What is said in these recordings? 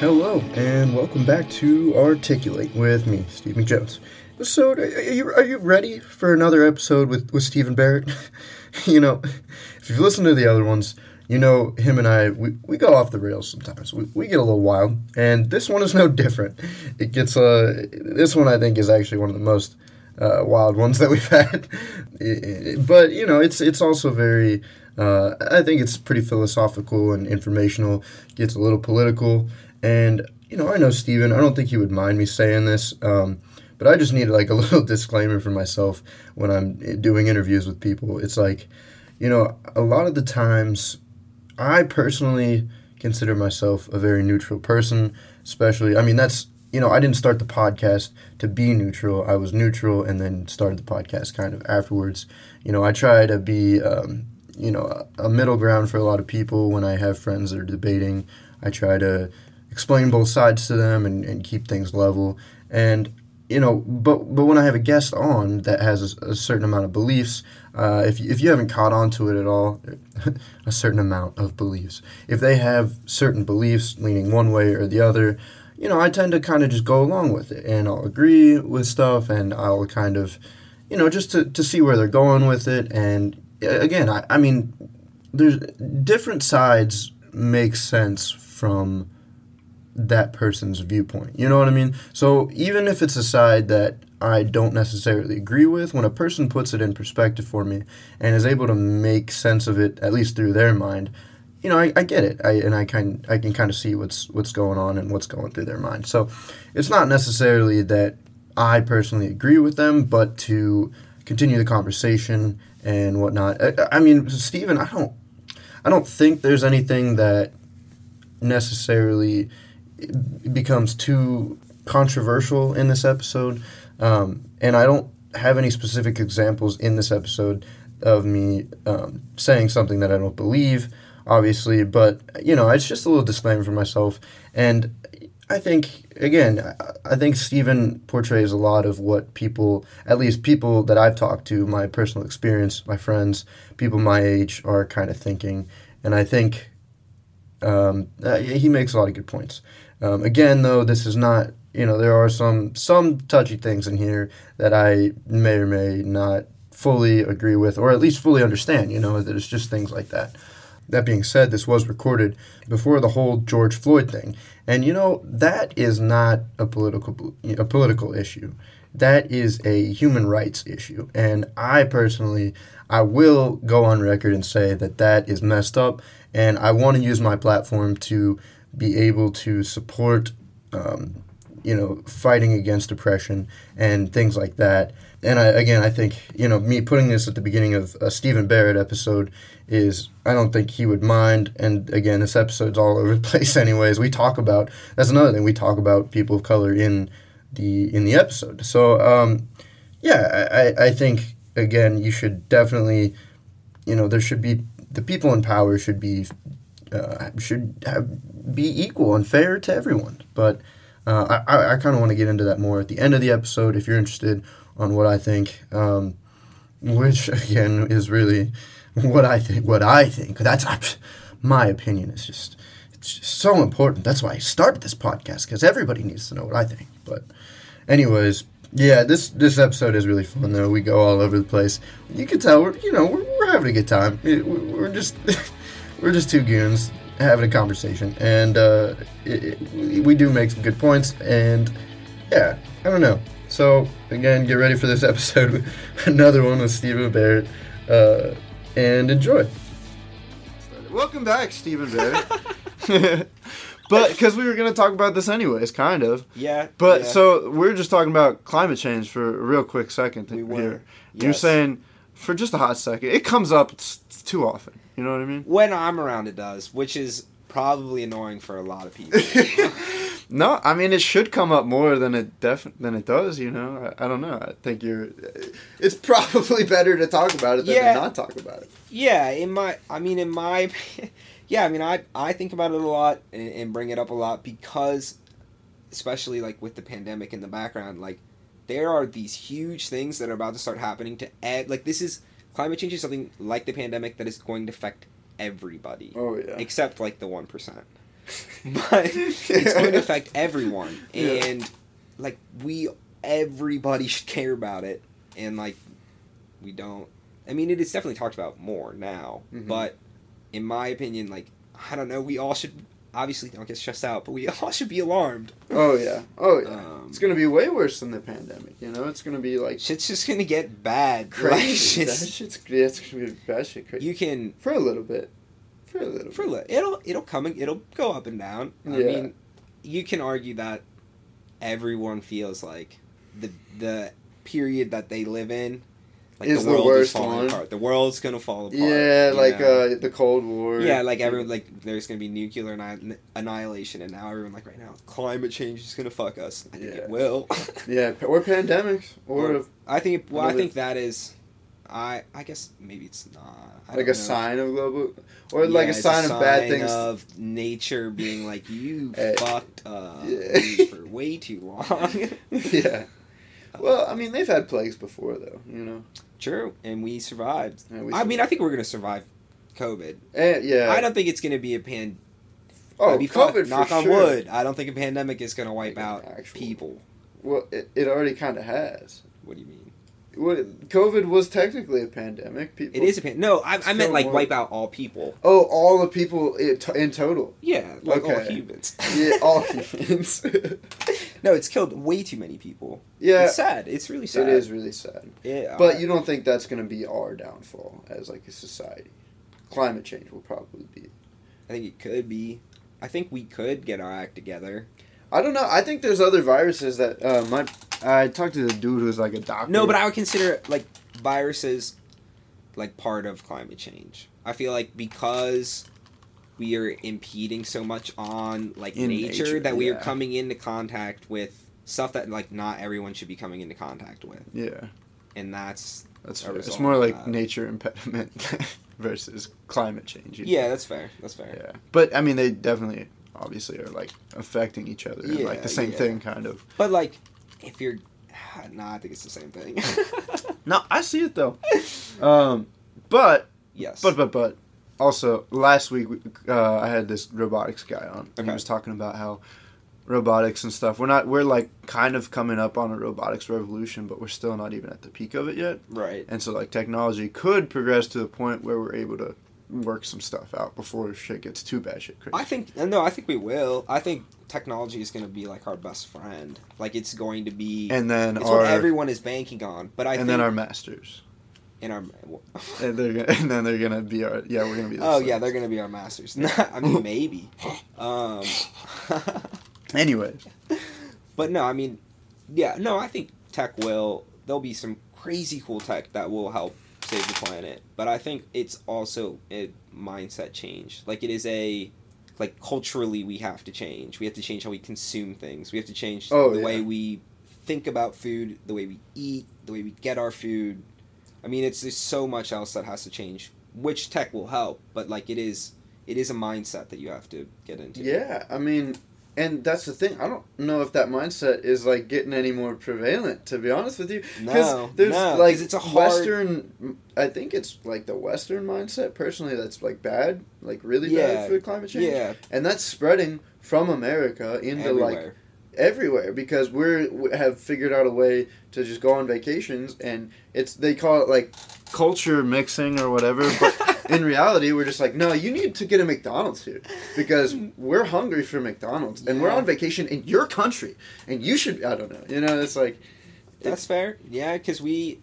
Hello, and welcome back to Articulate with me, Stephen Jones. So, are you, are you ready for another episode with, with Stephen Barrett? you know, if you've listened to the other ones, you know him and I, we, we go off the rails sometimes. We, we get a little wild, and this one is no different. It gets, uh, this one I think is actually one of the most uh, wild ones that we've had. but, you know, it's, it's also very, uh, I think it's pretty philosophical and informational, gets a little political and, you know, I know Stephen, I don't think he would mind me saying this, um, but I just need like a little disclaimer for myself when I'm doing interviews with people. It's like, you know, a lot of the times I personally consider myself a very neutral person, especially, I mean, that's, you know, I didn't start the podcast to be neutral. I was neutral and then started the podcast kind of afterwards. You know, I try to be, um, you know, a middle ground for a lot of people when I have friends that are debating. I try to explain both sides to them and, and keep things level. And you know, but but when I have a guest on that has a, a certain amount of beliefs, uh, if if you haven't caught on to it at all, a certain amount of beliefs. If they have certain beliefs leaning one way or the other, you know, I tend to kind of just go along with it, and I'll agree with stuff, and I'll kind of, you know, just to to see where they're going with it. And again, I I mean, there's different sides make sense from that person's viewpoint. You know what I mean? So even if it's a side that I don't necessarily agree with, when a person puts it in perspective for me and is able to make sense of it, at least through their mind, you know, I, I get it. I and I can I can kind of see what's what's going on and what's going through their mind. So it's not necessarily that I personally agree with them, but to continue the conversation and whatnot. I, I mean, Stephen, I don't I don't think there's anything that necessarily becomes too controversial in this episode. Um, and I don't have any specific examples in this episode of me um, saying something that I don't believe, obviously. But, you know, it's just a little disclaimer for myself. And I think, again, I think Stephen portrays a lot of what people, at least people that I've talked to, my personal experience, my friends, people my age are kind of thinking. And I think um, uh, he makes a lot of good points. Um, again, though, this is not you know there are some some touchy things in here that I may or may not fully agree with, or at least fully understand. You know that it's just things like that. That being said, this was recorded before the whole George Floyd thing, and you know that is not a political a political issue. That is a human rights issue, and I personally I will go on record and say that that is messed up, and I want to use my platform to be able to support, um, you know, fighting against oppression and things like that. And I, again, I think, you know, me putting this at the beginning of a Stephen Barrett episode is, I don't think he would mind. And again, this episode's all over the place, anyways. We talk about, that's another thing, we talk about people of color in the in the episode. So, um, yeah, I, I think, again, you should definitely, you know, there should be, the people in power should be uh, should have, be equal and fair to everyone. But uh, I, I kind of want to get into that more at the end of the episode if you're interested on what I think, um, which again is really what I think. What I think. That's my opinion. Is just it's just so important. That's why I started this podcast because everybody needs to know what I think. But, anyways. Yeah, this this episode is really fun though. We go all over the place. You can tell we're you know we're, we're having a good time. We're just we're just two goons having a conversation, and uh, it, it, we do make some good points. And yeah, I don't know. So again, get ready for this episode, another one with Stephen Barrett, uh, and enjoy. Welcome back, Stephen Barrett. but because we were going to talk about this anyways, kind of. Yeah. But yeah. so we're just talking about climate change for a real quick second we here. Yes. You're saying for just a hot second, it comes up too often. You know what I mean? When I'm around, it does, which is probably annoying for a lot of people. no, I mean it should come up more than it def- than it does. You know, I, I, don't know. I think you're. It's probably better to talk about it than yeah. to not talk about it. Yeah, in my, I mean, in my, yeah, I mean, I I think about it a lot and, and bring it up a lot because, especially like with the pandemic in the background, like there are these huge things that are about to start happening to add. Like this is climate change is something like the pandemic that is going to affect everybody. Oh yeah. Except like the one percent. but it's going to affect everyone, Yeah. and like we, everybody should care about it, and like we don't. I mean, it is definitely talked about more now, Mhm. but in my opinion, like I don't know, we all should obviously don't get stressed out, but we all should be alarmed. Oh yeah. Oh yeah. Um, it's gonna be way worse than the pandemic. You know, it's gonna be like shit's just gonna get bad. Like, crazy. it's- that shit's yeah, it's gonna be bad shit crazy you can for a little bit. For a little. for a bit. li- it'll it'll come and it'll go up and down. I Yeah. mean, you can argue that everyone feels like the the period that they live in, like Is the the world worst is falling one. apart. The world's gonna fall apart. Yeah, like know? uh, the Cold War. yeah, like everyone like there's gonna be nuclear anni- annihilation, and now everyone like right now climate change is gonna fuck us. I think Yeah. it will. Yeah, or pandemics, or Or- I think it, well, I think that is. I I guess maybe it's not. Like a know. sign of global, or Yeah, like a it's sign of bad things. of nature being like you Eh, fucked up yeah. for way too long. yeah. Well, I mean, they've had plagues before, though. You know. True, and we survived. And we I mean, I think we're gonna survive COVID. Eh, yeah. I don't think it's gonna be a pan. Oh, COVID for knock on sure. wood. I don't think a pandemic is gonna wipe Like out actual- people. Well, it, it already kind of has. What do you mean? What COVID was technically a pandemic. People. It is a pan. No, I, I meant like more- wipe out all people. Oh, all the people in, in total. Yeah, like all humans. Yeah, all humans. no, it's killed way too many people. yeah, It's sad. It's really sad. it is really sad. Yeah, But I- you don't think that's going to be our downfall as like a society? Climate change will probably be. I think it could be. I think we could get our act together. I don't know. I think there's other viruses that uh, my. I talked to the dude who's like a doctor. No, but I would consider like viruses like part of climate change. I feel like because we are impeding so much on like In nature, nature, that we are coming into contact with stuff that like not everyone should be coming into contact with. Yeah, And that's that's fair. It's more like that. nature impediment versus climate change. yeah, know? that's fair. That's fair. Yeah, but I mean, they definitely, obviously, are like affecting each other. and, like Yeah, the same yeah. thing, kind of. But like if you're nah, I think it's the same thing. No, I see it though. Um, but yes. but but but also last week uh, I had this robotics guy on. and He was talking about how robotics and stuff. We're not. We're like kind of coming up on a robotics revolution, but we're still not even at the peak of it yet. right. And so like technology could progress to the point where we're able to work some stuff out before shit gets too bad shit crazy. I think no, I think we will. I think technology is going to be like our best friend. Like it's going to be and then it's our what everyone is banking on. But I and then our masters. in our And they're gonna, and then they're gonna be our yeah we're gonna be. The Oh yeah, they're going to be our masters. I mean maybe. Um Anyway, but no, I mean yeah, no, I think tech will there'll be some crazy cool tech that will help save the planet. But I think it's also a mindset change. Like it is a like culturally we have to change. We have to change how we consume things. We have to change Oh, the yeah. way we think about food, the way we eat, the way we get our food. I mean, it's there's so much else that has to change, which tech will help, but like it is it is a mindset that you have to get into. yeah, I mean, and that's the thing. I don't know if that mindset is like getting any more prevalent. To be honest with you, No, there's no, like it's a hard- Western. I think it's like the Western mindset. Personally, that's like bad, like really Yeah, bad for climate change. Yeah, and that's spreading from America into like everywhere. everywhere because we're we have figured out a way to just go on vacations and it's they call it like culture mixing or whatever but in reality we're just like no you need to get a mcdonald's here because we're hungry for mcdonald's and we're on vacation in your country and you should i don't know you know it's like That's fair. Yeah, because we,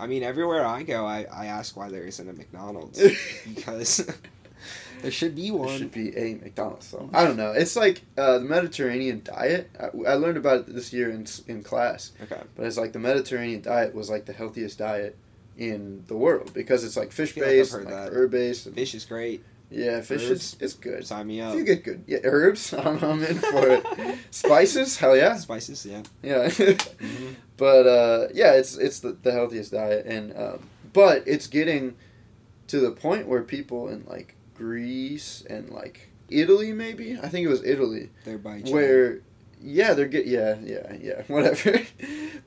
I mean, everywhere I go, I, I ask why there isn't a McDonald's because there should be there one. should be a mcdonald's though i don't know it's like uh, the mediterranean diet I, I learned about it this year in, in class Okay. But it's like the Mediterranean diet was like the healthiest diet in the world because it's like fish like based, heard like herb based. Fish is great. Yeah, fish Herbs. is it's good. Sign me If up. you get good, yeah, herbs. I'm, I'm in for it. Spices, hell yeah, Spices, yeah. yeah. Mhm. but uh, yeah, it's it's the, the healthiest diet, and um, but it's getting to the point where people in like Greece and like Italy, maybe I think it was Italy, where yeah they're get yeah yeah yeah whatever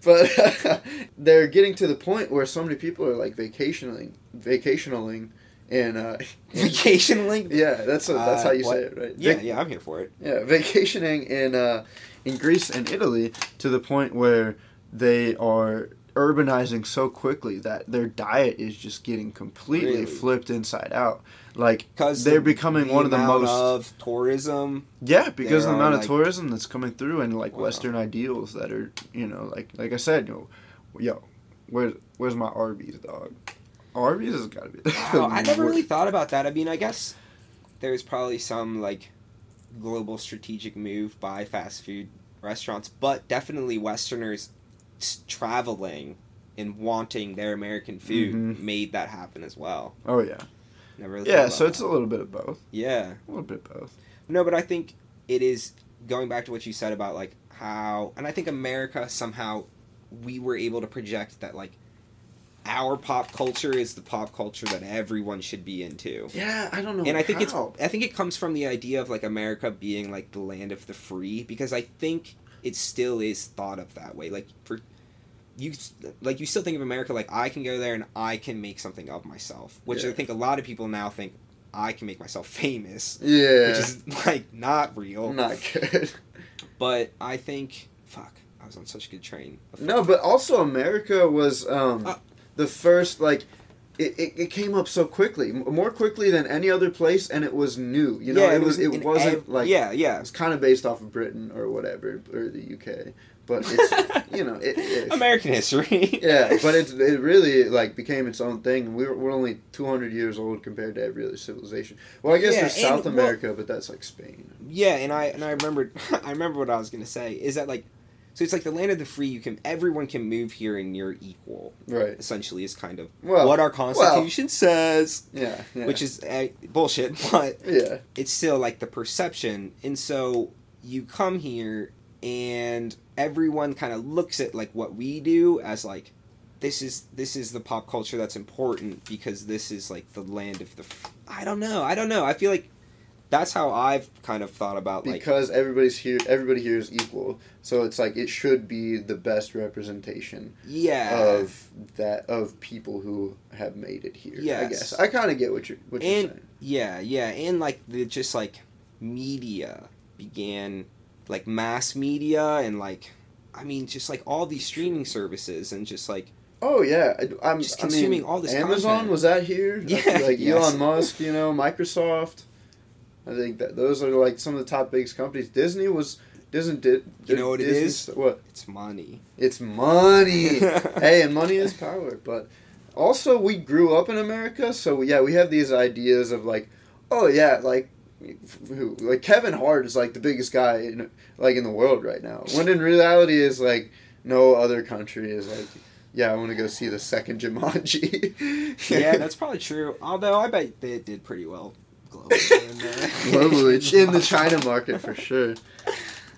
but they're getting to the point where so many people are like vacationing vacationing and uh, Vacation link. yeah, that's what, that's Uh, how you what? say it, right? Yeah, Vac- yeah, I'm here for it. yeah, vacationing in uh, in Greece and Italy to the point where they are urbanizing so quickly that their diet is just getting completely Really? flipped inside out. Like Because they're becoming one of the most of tourism. yeah because of the amount are, of tourism that's coming through and like Wow. Western ideals that are you know like like I said you know yo where's where's my Arby's dog Arby's has got to be Wow, I never really thought about that. I mean, I guess there's probably some like global strategic move by fast food restaurants, but definitely Westerners traveling and wanting their American food Mhm. made that happen as well. oh yeah Never really yeah so about it's a little bit of both yeah. a little bit of both No, but I think it is going back to what you said about like how, and I think America somehow we were able to project that like our pop culture is the pop culture that everyone should be into. yeah I don't know And I think how. it's I think it comes from the idea of like America being like the land of the free because I think it still is thought of that way. Like for you like you still think of America like I can go there and I can make something of myself, which I think a lot of people now think I can make myself famous yeah which is like not real. not good But I think fuck, I was on such a good train. No, but also America was um, Uh, the first like it, it, it came up so quickly, more quickly than any other place, and it was new. You know, yeah, it was it wasn't ev- like yeah, yeah. it's kind of based off of Britain or whatever or the UK, but it's you know it, it American history. yeah, but it it really like became its own thing. We're we're only two hundred years old compared to every other civilization. Well, I guess Yeah, there's South America, but that's like Spain. Yeah, and I and I remembered I remember what I was gonna say is that like so it's like the land of the free. You can everyone can move here and you're equal. Right. Essentially, is kind of Well, what our constitution says, yeah, yeah. which is uh, bullshit. But yeah, it's still like the perception, and so you come here and everyone kind of looks at like what we do as like this is this is the pop culture that's important because this is like the land of the I don't know I don't know I feel like that's how I've kind of thought about like because everybody's here everybody here is equal so it's like it should be the best representation yeah. of that of people who have made it here i guess. I kind of get what you're what you're And- saying. Yeah, yeah, and like the just like media began, like mass media and like, I mean, just like all these streaming services and just like oh yeah I, i'm Just I mean, consuming all this amazon content. was that here Yeah, like yes. elon musk you know microsoft i think that those are like some of the top biggest companies disney was disney did, You know what it Disney is? st- what it's money. it's money hey, and money is power. But also, we grew up in America, so yeah, we have these ideas of like, oh yeah, like, who like Kevin Hart is like the biggest guy in like in the world right now. When in reality, is like no other country is like, yeah, I want to go see the second Jumanji. yeah, that's probably true. Although I bet they did pretty well globally. in the- globally in the China market for sure.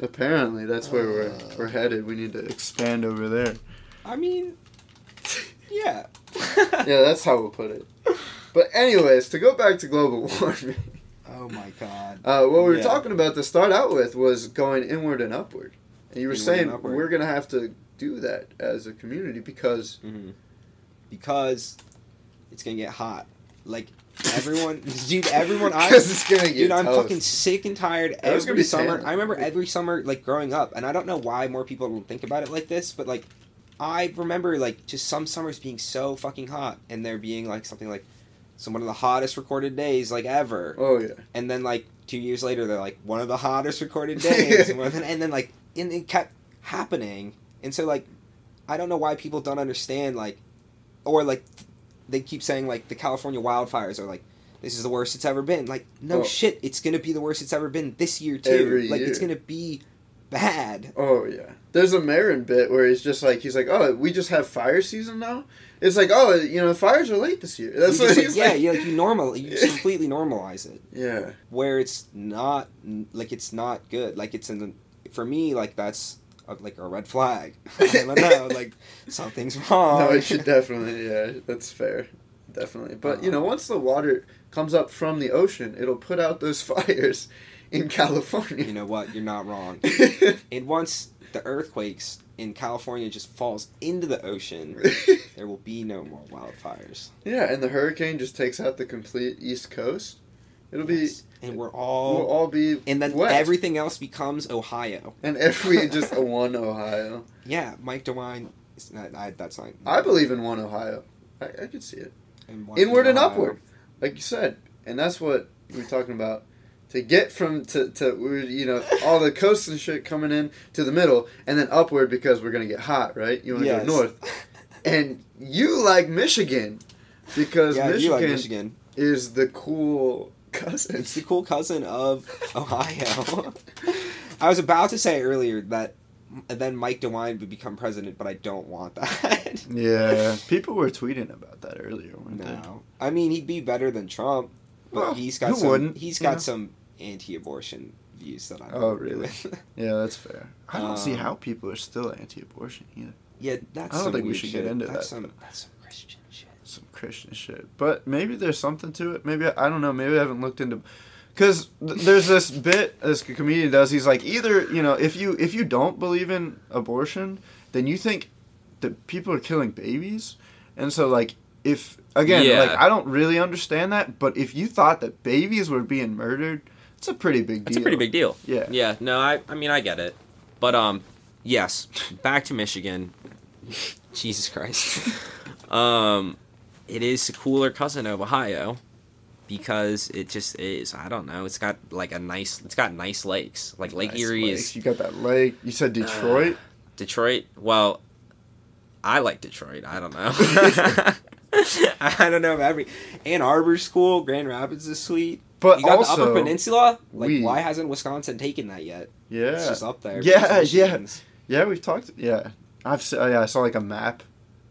Apparently, that's where we're Uh. we're headed. We need to expand over there. I mean, yeah. Yeah, that's how we'll put it. But anyways, to go back to global warming, Oh my god. uh, what we were talking about to start out with was going inward and upward. And you were Inward saying we're gonna have to do that as a community because hmm Because it's gonna get hot. Like everyone, dude. Everyone. I, it's gonna get dude, I'm toast. fucking sick and tired It every be summer. tan. I remember every summer, like growing up, and I don't know why more people don't think about it like this, but like, I remember like just some summers being so fucking hot, and there being like something like some one of the hottest recorded days like ever, Oh yeah, and then like two years later they're like one of the hottest recorded days, and, then, and then like and it kept happening, and so like, I don't know why people don't understand like, or like, they keep saying like the California wildfires are like this is the worst it's ever been. Like, no Oh. shit, it's gonna be the worst it's ever been this year too. Every like, it's gonna be bad. oh yeah. There's a Marin bit where he's just like he's like, oh, we just have fire season now. It's like, oh, you know, the fires are late this year. That's what just, like, he's yeah, like. you like you normal, you completely normalize it, Yeah. where it's not like it's not good. Like it's in the for me like that's a, like a red flag. I don't know, like something's wrong. No, it should definitely. Yeah, that's fair. Definitely. But you know, uh-huh. once the water comes up from the ocean, it'll put out those fires in California. you know what? You're not wrong. And once the earthquakes in California just falls into the ocean, there will be no more wildfires. yeah, and the hurricane just takes out the complete East Coast. It'll be. And we're all We'll all be. and then wet. everything else becomes Ohio. And every just a one Ohio. Yeah, Mike DeWine. not- I, that's not. I believe in one Ohio. I, I could see it. and one Inward and upward, like you said, and that's what we're talking about. To get from to to you know all the coast and shit coming in to the middle, and then upward because we're gonna get hot, right? You want to Yes. go north, and you like Michigan because yeah, you like Michigan Michigan. is the cool cousin. It's the cool cousin of Ohio. I was about to say earlier that then Mike DeWine would become president, but I don't want that. Yeah, people were tweeting about that earlier. weren't they? no, I mean he'd be better than Trump, but Well, he's got who some. wouldn't, he's you got know? some anti-abortion views that I. don't Oh, really? with. Yeah, that's fair. I don't see Um, how people are still anti-abortion either. yeah, that's. I don't some think we should shit. get into that's that, Some, that's some Christian shit. some Christian shit. But maybe there's something to it. Maybe I don't know. Maybe I haven't looked into. Because th- there's this bit this comedian does. He's like, either you know, if you if you don't believe in abortion, then you think that people are killing babies, and so like if again Yeah. like I don't really understand that, but if you thought that babies were being murdered, it's a pretty big deal. a pretty big deal. Yeah. Yeah. No, I. I mean, I get it. But um, yes. Back to Michigan. Jesus Christ. um, it is a cooler cousin of Ohio, because it just is. I don't know. It's got like a nice. It's got nice lakes. Like Lake Nice Erie lakes. is You got that lake. You said Detroit. Detroit. Well, I like Detroit. I don't know. I don't know if every Ann Arbor's cool. Grand Rapids is sweet. But You got also, the Upper Peninsula. Like, we- why hasn't Wisconsin taken that yet? yeah, It's just up there. Yeah, yeah. Yeah, we've talked. Yeah, I've se- yeah, I saw like a map,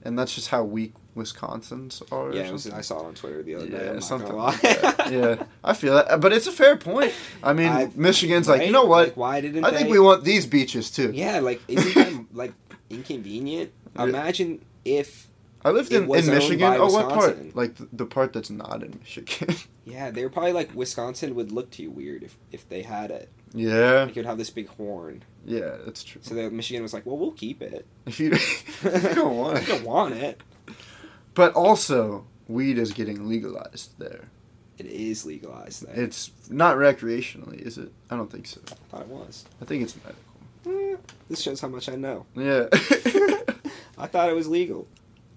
and that's just how weak Wisconsin's are. Yeah, was. I saw it on Twitter the other day. yeah, I'm something like that. yeah, I feel that, but it's a fair point. I mean, I- Michigan's like, you know what? Like, why didn't I think they- we want these beaches too. Yeah, like isn't that like inconvenient? Imagine if I lived in, in Michigan. Oh, what part? Like the, the part that's not in Michigan. yeah, they were probably like Wisconsin would look too weird if if they had it. yeah, Like it would have this big horn. yeah, that's true. So that Michigan was like, well, we'll keep it. If you, if you don't want I don't want it. but also weed is getting legalized there. It is legalized there. It's not recreationally, is it? I don't think so. I thought it was. I think it's medical. Eh, this shows how much I know. Yeah. I thought it was legal.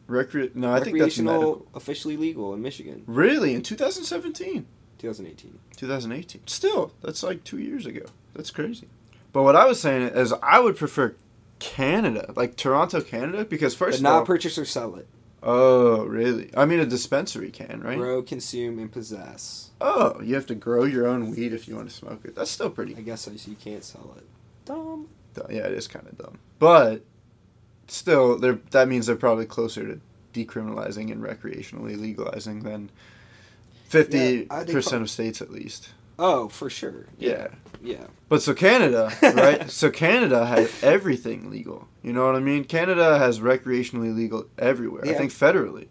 Recre- no, I think that's Recreational, medical. officially legal in Michigan, Really? In 2017? 2018. 2018. Still, that's like two years ago. That's crazy. But what I was saying is I would prefer Canada, like Toronto, Canada, because first But of not all, purchase or sell it. oh really? I mean, a dispensary can, right? Grow, consume, and possess. Oh, you have to grow your own weed if you want to smoke it. That's still pretty. I guess so. so you can't sell it. Dumb. dumb. Yeah, it is kind of dumb, but still, they're that means they're probably closer to decriminalizing and recreationally legalizing than fifty Yeah, percent of states at least. Oh, for sure. Yeah. Yeah. But so Canada, right? so Canada has everything legal. You know what I mean? Canada has recreationally legal everywhere. I think federally.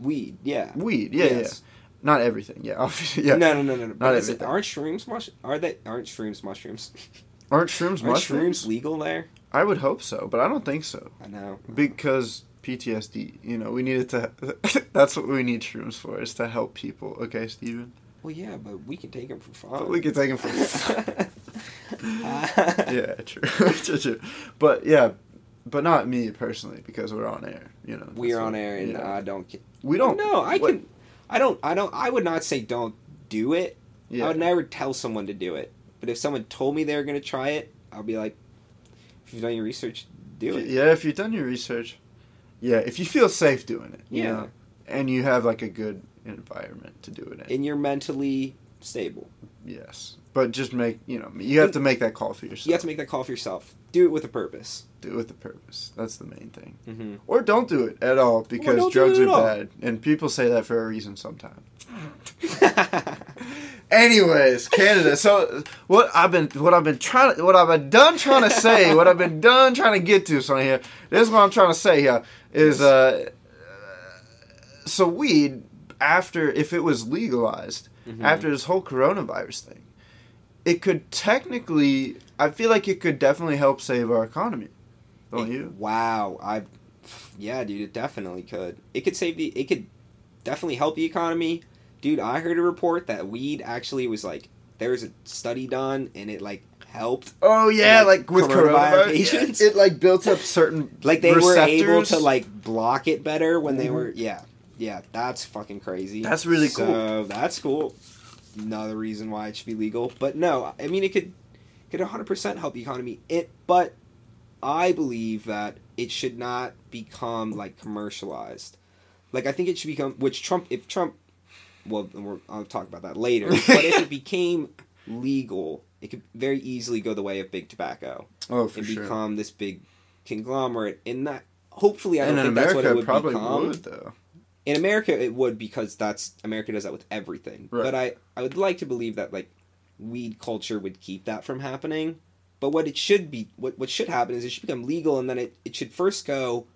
Weed. Yeah. Weed, yeah, Yes. yeah. Not everything, yeah, obviously, yeah. No, no, no, no. no. But is it, everything. aren't shrooms mush? Are they? Aren't shrooms mushrooms? Aren't shrooms Aren't mushrooms? shrooms legal there? I would hope so, but I don't think so I know. because PTSD. You know, we needed to. that's what we need shrooms for is to help people. Okay, Stephen? Well, yeah, but we can take them for fun. But we can take them for. fun. yeah, true. true, true. But yeah, but not me personally because we're on air. You know, We are on air, and yeah. I don't. Get, we don't. No, I what- can. I don't. I don't. I would not say don't do it. Yeah. I would never tell someone to do it. But if someone told me they were going to try it, I'll be like, if you've done your research, do it. Yeah, if you've done your research, yeah, if you feel safe doing it, you Yeah. know, and you have like a good environment to do it in, And you're mentally stable. yes. But just make you know you have to make that call for yourself. You have to make that call for yourself. Do it with a purpose. do it with a purpose. That's the main thing. Mm-hmm. Or don't do it at all because drugs are all. bad, and people say that for a reason sometimes. Anyways, Canada. So what I've been what I've been trying to what I've been done trying to say, what I've been done trying to get to so here. This is what I'm trying to say here is uh so weed after if it was legalized Mhm. after this whole coronavirus thing, it could technically I feel like it could definitely help save our economy. Don't It- you? Wow, I, yeah, dude, it definitely could. It could save the. It could definitely help the economy, dude. I heard a report that weed actually was like there was a study done and it like helped. Oh yeah, Like, like, with coronavirus coronavirus, patients? it like built up certain Like they were able to like block it better when they Mhm. were. Yeah, yeah, that's fucking crazy. That's really cool. so, cool. That's cool. Another reason why it should be legal, but no, I mean it could could 100% help the economy. It, but I believe that it should not become like commercialized. Like I think it should become which Trump if Trump well we're, I'll talk about that later. but if it became legal, it could very easily go the way of big tobacco oh for and sure. become this big conglomerate. And that hopefully I don't in think that's America, what it it would probably become. would though. In America, it would because that's America does that with everything. Right. But I I would like to believe that like weed culture would keep that from happening. But what it should be, what what should happen is it should become legal, and then it, it should first go,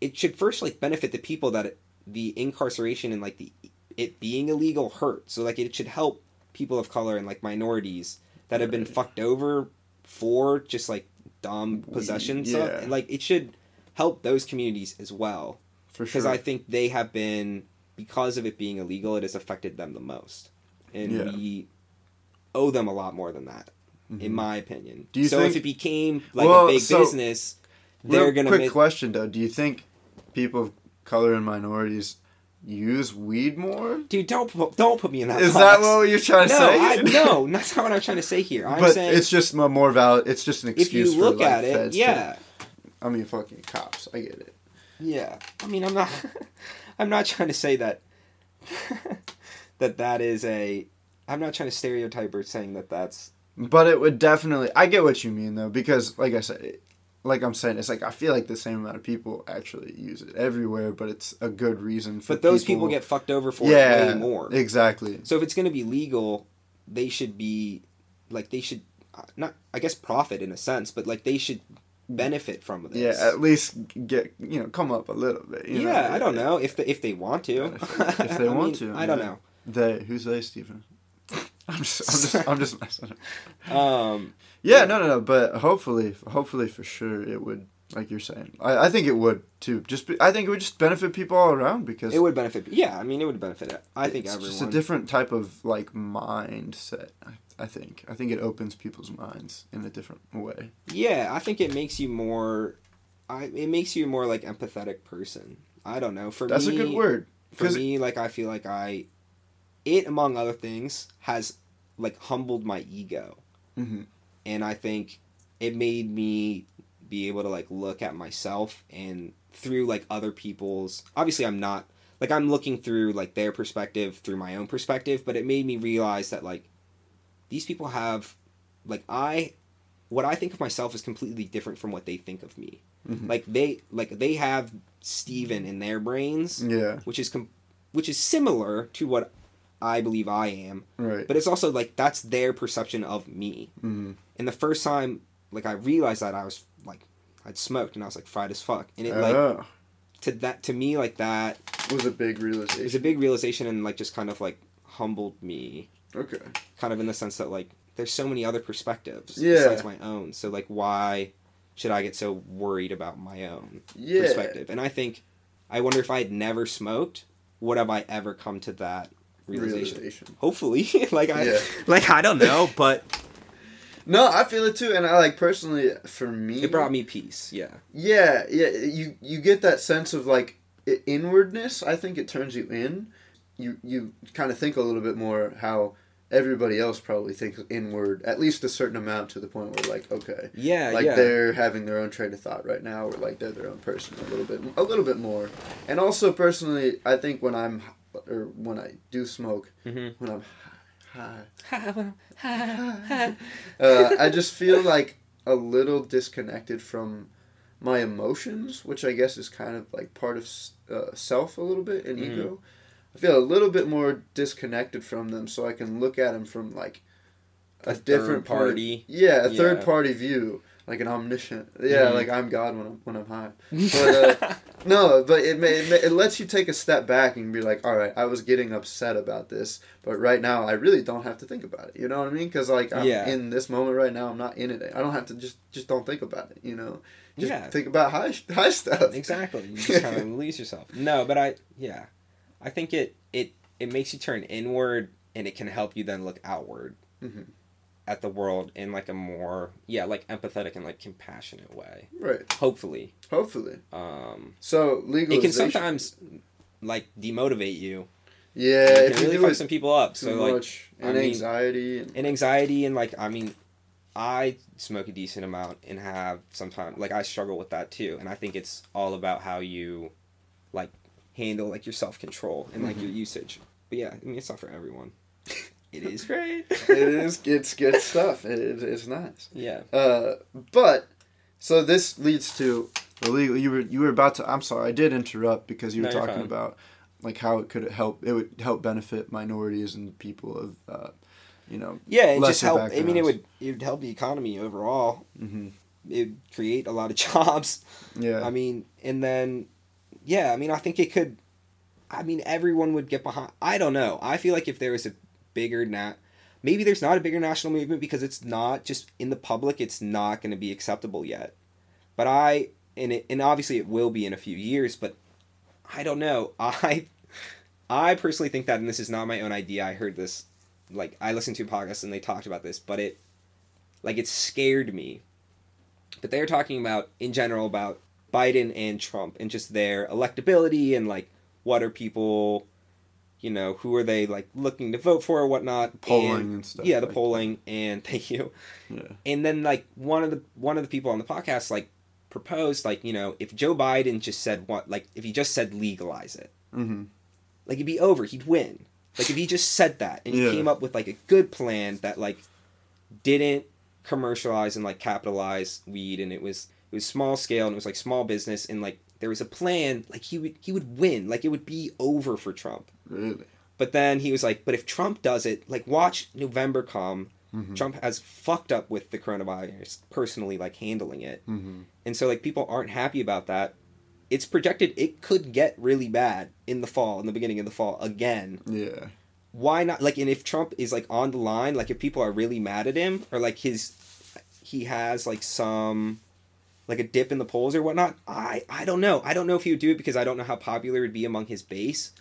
it should first like benefit the people that it, the incarceration and like the it being illegal hurt. So like it should help people of color and like minorities that have been fucked over for just like dumb possession stuff. And, like it should help those communities as well For because. I think they have been because of it being illegal, it has affected them the most, and Yeah. we owe them a lot more than that, in Mhm. my opinion. Do you so think- if it became like Well, a big so- business, they're gonna quick make. question though: Do you think people of color and minorities use weed more? Dude, don't pu- don't put me in that. Is box. that what you're trying to no, say? I, no, that's not what I'm trying to say here. I'm but saying it's just a more valid. It's just an excuse. if you look for like, at it, feds to- yeah, I mean, fucking cops. I get it. yeah. I mean, I'm not, I'm not trying to say that, that that is a. I'm not trying to stereotype or saying that that's But it would definitely. I get what you mean though, because like I said, it, like I'm saying, it's like I feel like the same amount of people actually use it everywhere, but it's a good reason for. But those people, get fucked over for yeah, it way more. exactly. So if it's going to be legal, they should be like they should uh, not I guess profit in a sense, but like they should benefit from this. Yeah, at least get you know come up a little bit. You yeah, know? I don't know if they, if they want to. If they I want mean, to, I don't know. They who's they, Stephen? I'm just, I'm just, I'm just Um, Yeah, no, no, no. But hopefully, hopefully for sure, it would. Like you're saying, I, I think it would too. Just, be, I think it would just benefit people all around because it would benefit. Yeah, I mean, it would benefit. I think it's everyone. just a different type of like mindset. I, I think. I think it opens people's minds in a different way. Yeah, I think it makes you more. I it makes you more like empathetic person. I don't know. For That's me, a good word. For me like i feel like i it among other things has like humbled my ego Mhm. and i think it made me be able to like look at myself and through like other people's obviously i'm not like i'm looking through like their perspective through my own perspective but it made me realize that like these people have like i what i think of myself is completely different from what they think of me Mhm. like they like they have steven in their brains Yeah. which is com- which is similar to what I believe I am, Right. but it's also like that's their perception of me. Mhm. And the first time like I realized that I was like I'd smoked and I was like fried as fuck. And it like Oh, to that to me like that it was a big realization. it was a big realization and like just kind of like humbled me Okay. kind of in the sense that like there's so many other perspectives Yeah. besides my own. So like why should I get so worried about my own Yeah. perspective? And I think I wonder if I had never smoked, would have I ever come to that realization? Realization. Hopefully, like I, Yeah. like I don't know, but No, I feel it too, and I like personally for me. it brought me peace. Yeah, Yeah, yeah. You you get that sense of like inwardness. I think it turns you in. You you kind of think a little bit more how everybody else probably thinks inward, at least a certain amount to the point where like okay, yeah, like yeah. they're having their own train of thought right now, or like they're their own person a little bit, a little bit more. And also personally, I think when I'm or when I do smoke, Mhm. when I'm high, uh, I just feel like a little disconnected from my emotions, which I guess is kind of like part of uh, self a little bit and Mhm. ego. I feel a little bit more disconnected from them, so I can look at them from like a, A different third point party. yeah, a third party view, like an omniscient. Yeah, Mhm. like I'm God when I'm when I'm high. But, uh, No, but it may, it may it lets you take a step back and be like, all right, I was getting upset about this, but right now I really don't have to think about it. You know what I mean? Because like I'm Yeah. in this moment right now, I'm not in it. I don't have to just just don't think about it. You know, Just Yeah. think about high high stuff. exactly. You just kind of lose yourself. No, but I yeah, I think it it it makes you turn inward, and it can help you then look outward Mhm. At the world in like a more yeah like empathetic and like compassionate way. Right. Hopefully, Hopefully. um, So it can sometimes like demotivate you. Yeah, it if can you really do fuck some people up. So like much, I and mean- anxiety, and and anxiety and like I mean, I smoke a decent amount and have sometimes like I struggle with that too, and I think it's all about how you like handle like your self control and like your usage. But yeah, I mean it's not for everyone. it is great. it is it's good stuff. It, it, it's nice. Yeah. Uh, but so this leads to the legal. You were you were about to. I'm sorry, I did interrupt because you were No, talking about like how it could help. It would help benefit minorities and people of, uh, you know. Yeah, and just help. I mean, it would it would help the economy overall. hmm It would create a lot of jobs. Yeah. I mean, and then, yeah, I mean, I think it could. I mean, everyone would get behind. I don't know. I feel like if there was a bigger nat, maybe there's not a bigger national movement because it's not just in the public. It's not going to be acceptable yet. But I and it and obviously it will be in a few years. But I don't know. I I personally think that, and this is not my own idea. I heard this, like I listened to a podcast and they talked about this, but it, like it scared me. But they were talking about in general about Biden and Trump and just their electability and like what are people, you know, who are they like looking to vote for or whatnot. polling and, stuff. yeah, the like polling and thank you. Yeah. And then like one of the one of the people on the podcast like proposed like you know if Joe Biden just said what like if he just said legalize it hmm like it'd be over he'd win like if he just said that and he Yeah. came up with like a good plan that like didn't commercialize and like capitalize weed and it was it was small scale and it was like small business and like there was a plan like he would he would win like it would be over for Trump Really. but then he was like but if Trump does it like watch November come Mhm. Trump has fucked up with the coronavirus personally like handling it. Hmm and so like people aren't happy about that. It's projected it could get really bad in the fall in the beginning of the fall again. Yeah. why not like and if trump is like on the line like if people are really mad at him or like his he has like some like a dip in the polls or whatnot i i don't know. I don't know if he would do it because i don't know how popular it would be among his base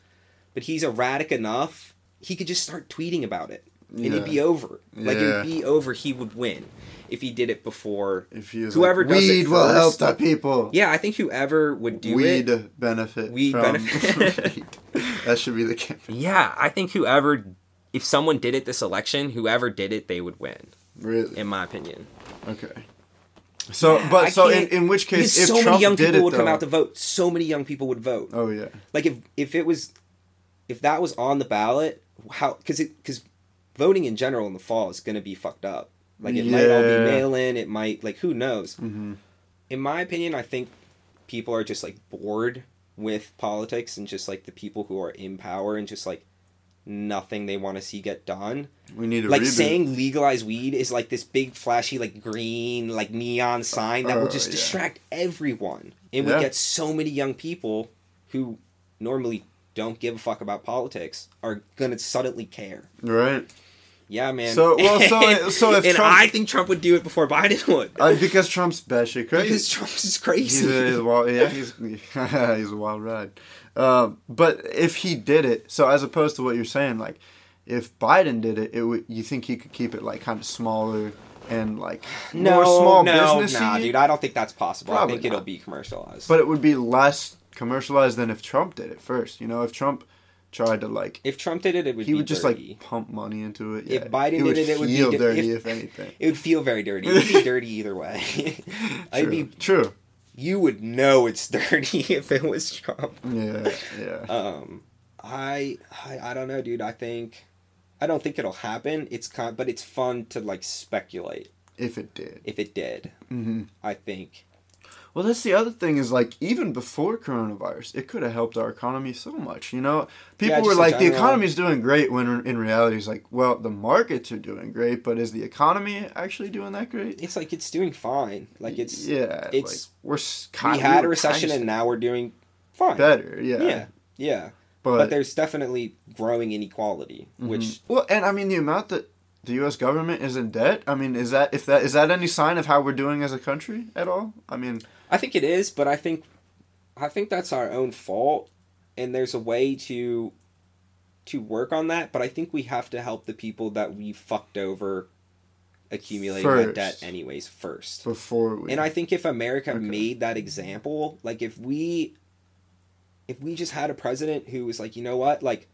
but he's erratic enough he could just start tweeting about it and Yeah. it'd be over like it'd be over he would win if he did it before If you Whoever like, does it weed will help the people. Yeah, I think whoever would do weed it benefit. Weed from benefit. That should be the campaign. Yeah, I think whoever, if someone did it this election, whoever did it, they would win, Really. in my opinion. Okay. So, Yeah, but I so in, in which case, if so Trump many young people it, would come out to vote so many young people would vote Oh yeah. like if if it was if that was on the ballot how because it because voting in general in the fall is going to be fucked up like it might all be mail in it might like who knows hmm in my opinion i think people are just like bored with politics and just like the people who are in power and just like nothing they want to see get done We need a like reboot. saying legalize weed is like this big flashy like green like neon sign that Oh, will just yeah. distract everyone and Yeah. would get so many young people who normally don't give a fuck about politics are gonna suddenly care right. yeah man So- well, so- so if and Trump- i think trump would do it before biden would Uh, because Trump's batshit crazy. because Trump's is He's crazy he's a wild, yeah, he's he's a wild ride. Um, but if he did it, so as opposed to what you're saying, like if Biden did it, it would you think he could keep it like kind of smaller and like no more small no businessy? nah, dude i don't think that's possible Probably i think it'll be commercialized But it would be less commercialized than if Trump did it first. You know, if Trump tried to like, if trump did it it would be he would just dirty. like pump money into it. If. Biden he did it, it would be feel dirty if- if, anything. It would feel very dirty. It would be dirty either way. I'd True. be True. you would know it's dirty if it was Trump. Yeah. Yeah. Um, I, I I don't know, dude. I think I don't think it'll happen. It's kind, but it's fun to like speculate if it did. if it did. hmm I think. Well, that's the other thing is like even before coronavirus, it could have helped our economy so much. You know, people Yeah, were like, the general. economy's doing great when in reality, it's like, well, the markets are doing great, but is the economy actually doing that great? It's like it's doing fine. Like it's yeah, it's- like, we're s- we kind, had a were recession and now we're doing fine. better. Yeah, Yeah, yeah. but, But, there's definitely growing inequality, Mhm. which well, and I mean the amount that the U.S. government is in debt. I mean, is that if that is that any sign of how we're doing as a country at all? I mean, I think it is, but I think I think that's our own fault and there's a way to to work on that, but I think we have to help the people that we fucked over accumulating that debt anyways first. before we And I think if America Okay. made that example, like if we if we just had a president who was like, you know what, like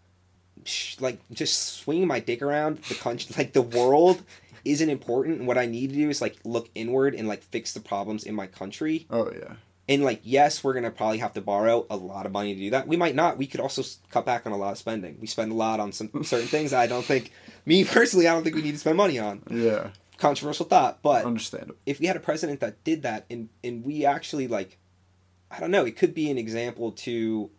like just swinging my dick around the country, like the world isn't important. And what I need to do is like look inward and like fix the problems in my country. oh yeah, And like, yes, we're gonna probably have to borrow a lot of money to do that. We might not. We could also cut back on a lot of spending. We spend a lot on some certain things I don't think, me personally, I don't think we need to spend money on. yeah, Controversial thought, but understandable. if we had a president that did that and and we actually like i don't know it could be an example to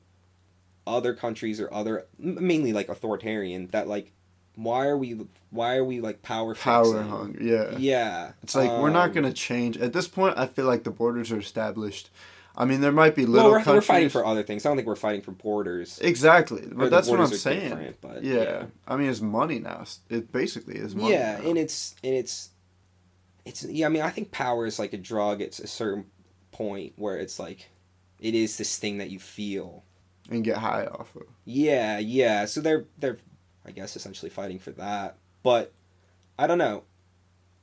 other countries or other mainly like authoritarian that like why are we why are we like power Power fixing? hungry, yeah. yeah It's like we're not um, gonna change at this point. I feel like the borders are established. I mean, there might be well little we're, countries. we're fighting for other things i don't think we're fighting for borders exactly, but that's what I'm saying. but yeah. yeah. I mean, it's money now. It basically is money. yeah now. and it's and it's it's yeah i mean i think power is like a drug it's a certain point where it's like it is this thing that you feel and get high off of. Yeah, yeah. So they're they're I guess essentially fighting for that. But I don't know.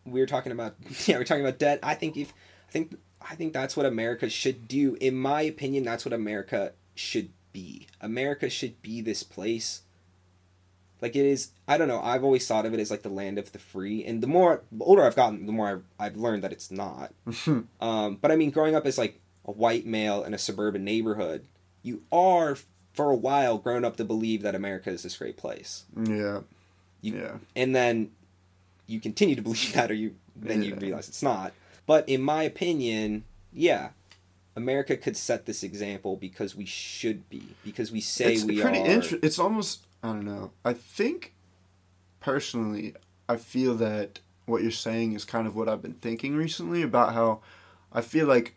We were talking about yeah, we're talking about debt. I think if I think I think that's what America should do. In my opinion, that's what America should be. America should be this place. Like it is I don't know, I've always thought of it as like the land of the free. And the more the older I've gotten, the more I've, I've learned that it's not. Um, but I mean, growing up as like a white male in a suburban neighborhood, you are for a while grown up to believe that America is this great place, yeah. You- yeah. and then you continue to believe that, or you then you realize it's not. But in my opinion, yeah, America could set this example because we should be because we say it's we pretty are. inter- It's almost I don't know. I think personally, I feel that what you're saying is kind of what I've been thinking recently about how I feel like